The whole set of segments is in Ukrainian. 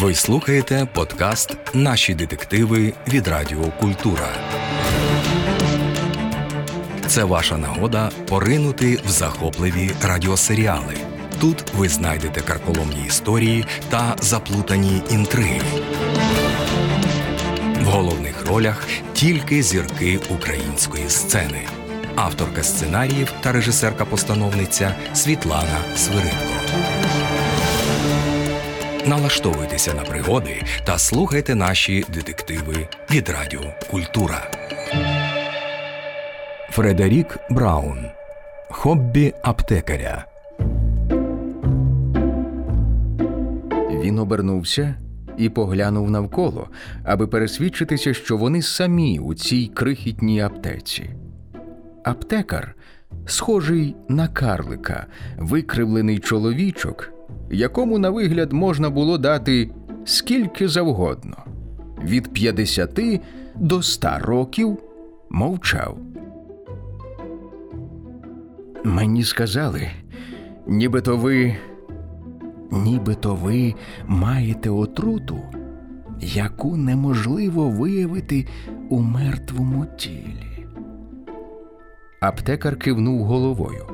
Ви слухаєте подкаст Наші детективи від Радіо Культура. Це ваша нагода поринути в захопливі радіосеріали. Тут ви знайдете карколомні історії та заплутані інтриги. В головних ролях тільки зірки української сцени. Авторка сценаріїв та режисерка-постановниця Світлана Свиридко. Налаштовуйтеся на пригоди та слухайте наші детективи від Радіо Культура. Фредерік Браун. Хоббі аптекаря. Він обернувся і поглянув навколо, аби пересвідчитися, що вони самі у цій крихітній аптеці. Аптекар, схожий на карлика, викривлений чоловічок, якому на вигляд можна було дати скільки завгодно від 50 до 100 років мовчав. Мені сказали, нібито ви, нібито ви маєте отруту, яку неможливо виявити у мертвому тілі. Аптекар кивнув головою.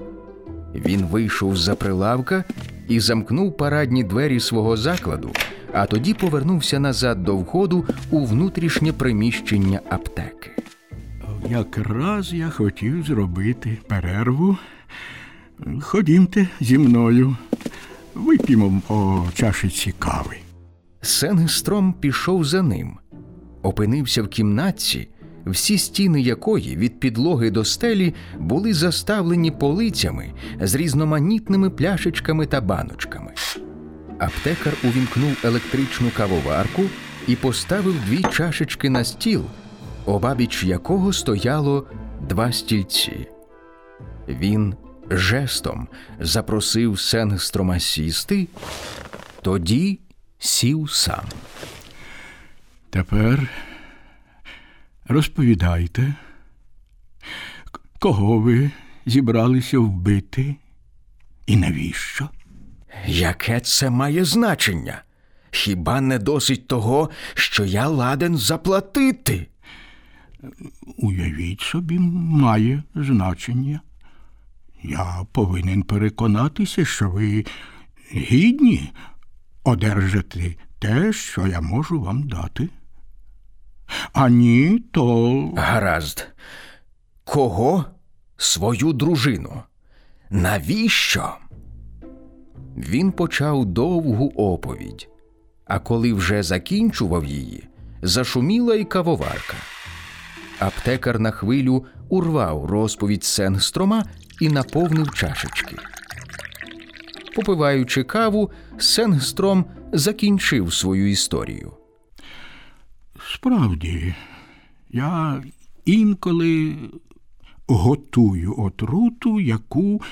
Він вийшов з-за прилавка і замкнув парадні двері свого закладу, а тоді повернувся назад до входу у внутрішнє приміщення аптеки. Якраз я хотів зробити перерву. Ходімте зі мною, вип'ємо по чашиці кави. Сенгстром пішов за ним, опинився в кімнатці, всі стіни якої від підлоги до стелі були заставлені полицями з різноманітними пляшечками та баночками. Аптекар увімкнув електричну кавоварку і поставив дві чашечки на стіл, обабіч якого стояло два стільці. Він жестом запросив Сенгстрома сісти, тоді сів сам. Тепер розповідайте, кого ви зібралися вбити і навіщо? Яке це має значення? Хіба не досить того, що я ладен заплатити? Уявіть собі, має значення. Я повинен переконатися, що ви гідні одержати те, що я можу вам дати. А ні, то Гаразд. Кого? Свою дружину. Навіщо? Він почав довгу оповідь, а коли вже закінчував її, зашуміла й кавоварка. Аптекар на хвилю урвав розповідь Сенгстрома і наповнив чашечки. Попиваючи каву, Сенгстром закінчив свою історію. Справді я інколи готую отруту, яку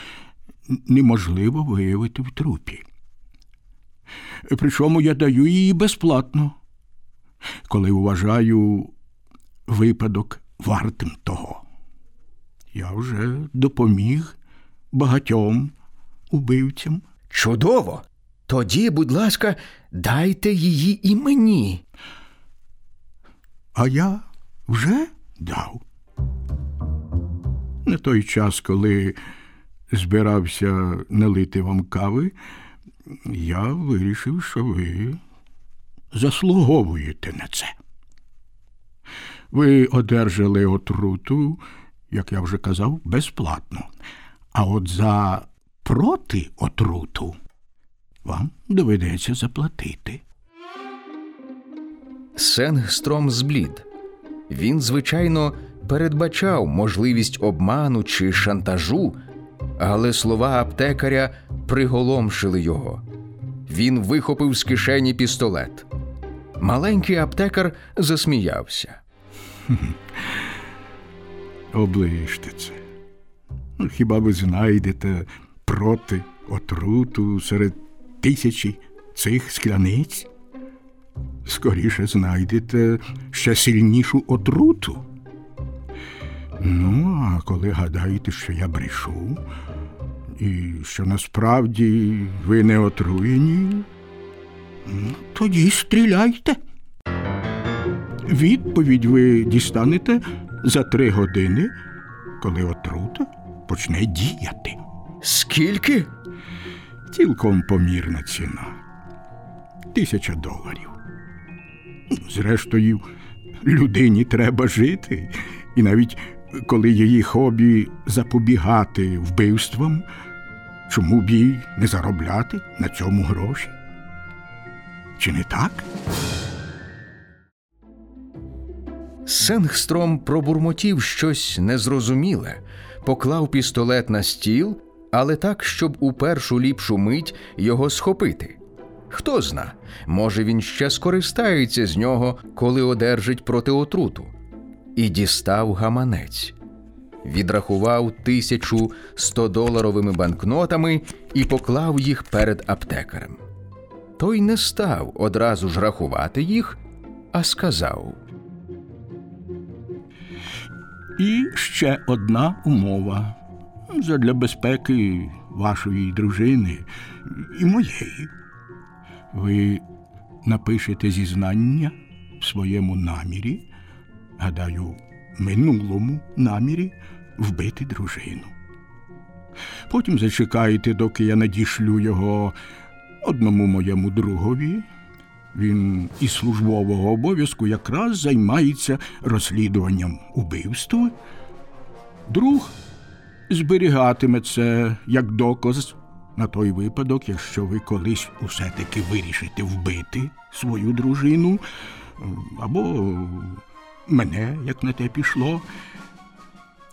неможливо виявити в трупі. Причому я даю її безплатно, коли вважаю випадок вартим того. Я вже допоміг багатьом убивцям. Чудово! Тоді, будь ласка, дайте її і мені. А я вже дав. На той час, коли збирався налити вам кави, я вирішив, що ви заслуговуєте на це. Ви одержали отруту, як я вже казав, безплатно. А от за проти отруту вам доведеться заплатити. Сенгстром зблід. Він, звичайно, передбачав можливість обману чи шантажу, але слова аптекаря приголомшили його. Він вихопив з кишені пістолет. Маленький аптекар засміявся. Оближте це. Ну, Хіба ви знайдете проти отруту серед тисячі цих скляниць? Скоріше знайдете ще сильнішу отруту. Ну, а коли гадаєте, що я брешу, і що насправді ви не отруєні, ну, тоді стріляйте. Відповідь ви дістанете за три години, коли отрута почне діяти. Скільки? Цілком помірна ціна. Тисяча доларів. Зрештою, людині треба жити, і навіть коли її хобі запобігати вбивствам, чому б їй не заробляти на цьому гроші? Чи не так? Сенгстром пробурмотів щось незрозуміле, поклав пістолет на стіл, але так, щоб у першу ліпшу мить його схопити. Хто зна, може він ще скористається з нього, коли одержить протиотруту. І дістав гаманець. Відрахував тисячу стодоларовими банкнотами і поклав їх перед аптекарем. Той не став одразу ж рахувати їх, а сказав. І ще одна умова задля безпеки вашої дружини і моєї. Ви напишете зізнання в своєму намірі, гадаю, минулому намірі вбити дружину. Потім зачекаєте, доки я надішлю його одному моєму другові. Він із службового обов'язку якраз займається розслідуванням убивства. Друг зберігатиме це як доказ на той випадок, якщо ви колись усе таки вирішите вбити свою дружину або мене, як на те пішло.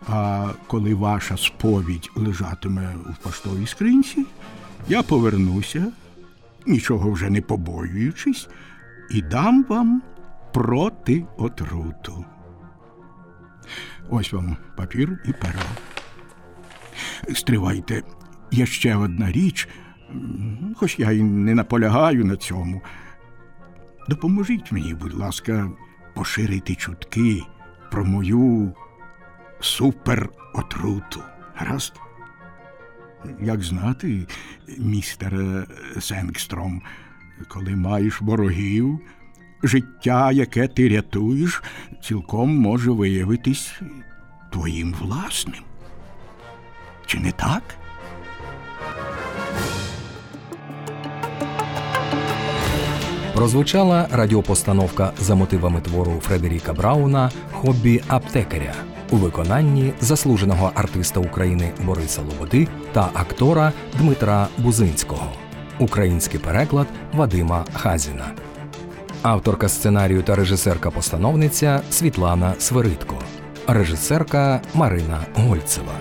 А коли ваша сповідь лежатиме в поштовій скринці, я повернуся, нічого вже не побоюючись, і дам вам проти отруту. Ось вам папір і перо. Стривайте, є ще одна річ, хоч я й не наполягаю на цьому. Допоможіть мені, будь ласка, поширити чутки про мою суперотруту. Гаразд? Як знати, містере Сенгстром, коли маєш ворогів, життя, яке ти рятуєш, цілком може виявитись твоїм власним. Чи не так? Прозвучала радіопостановка за мотивами твору Фредеріка Брауна Хобі аптекаря у виконанні заслуженого артиста України Бориса Лободи та актора Дмитра Бузинського. Український переклад Вадима Хазіна. Авторка сценарію та режисерка-постановниця Світлана Свиридко. Режисерка Марина Гольцева.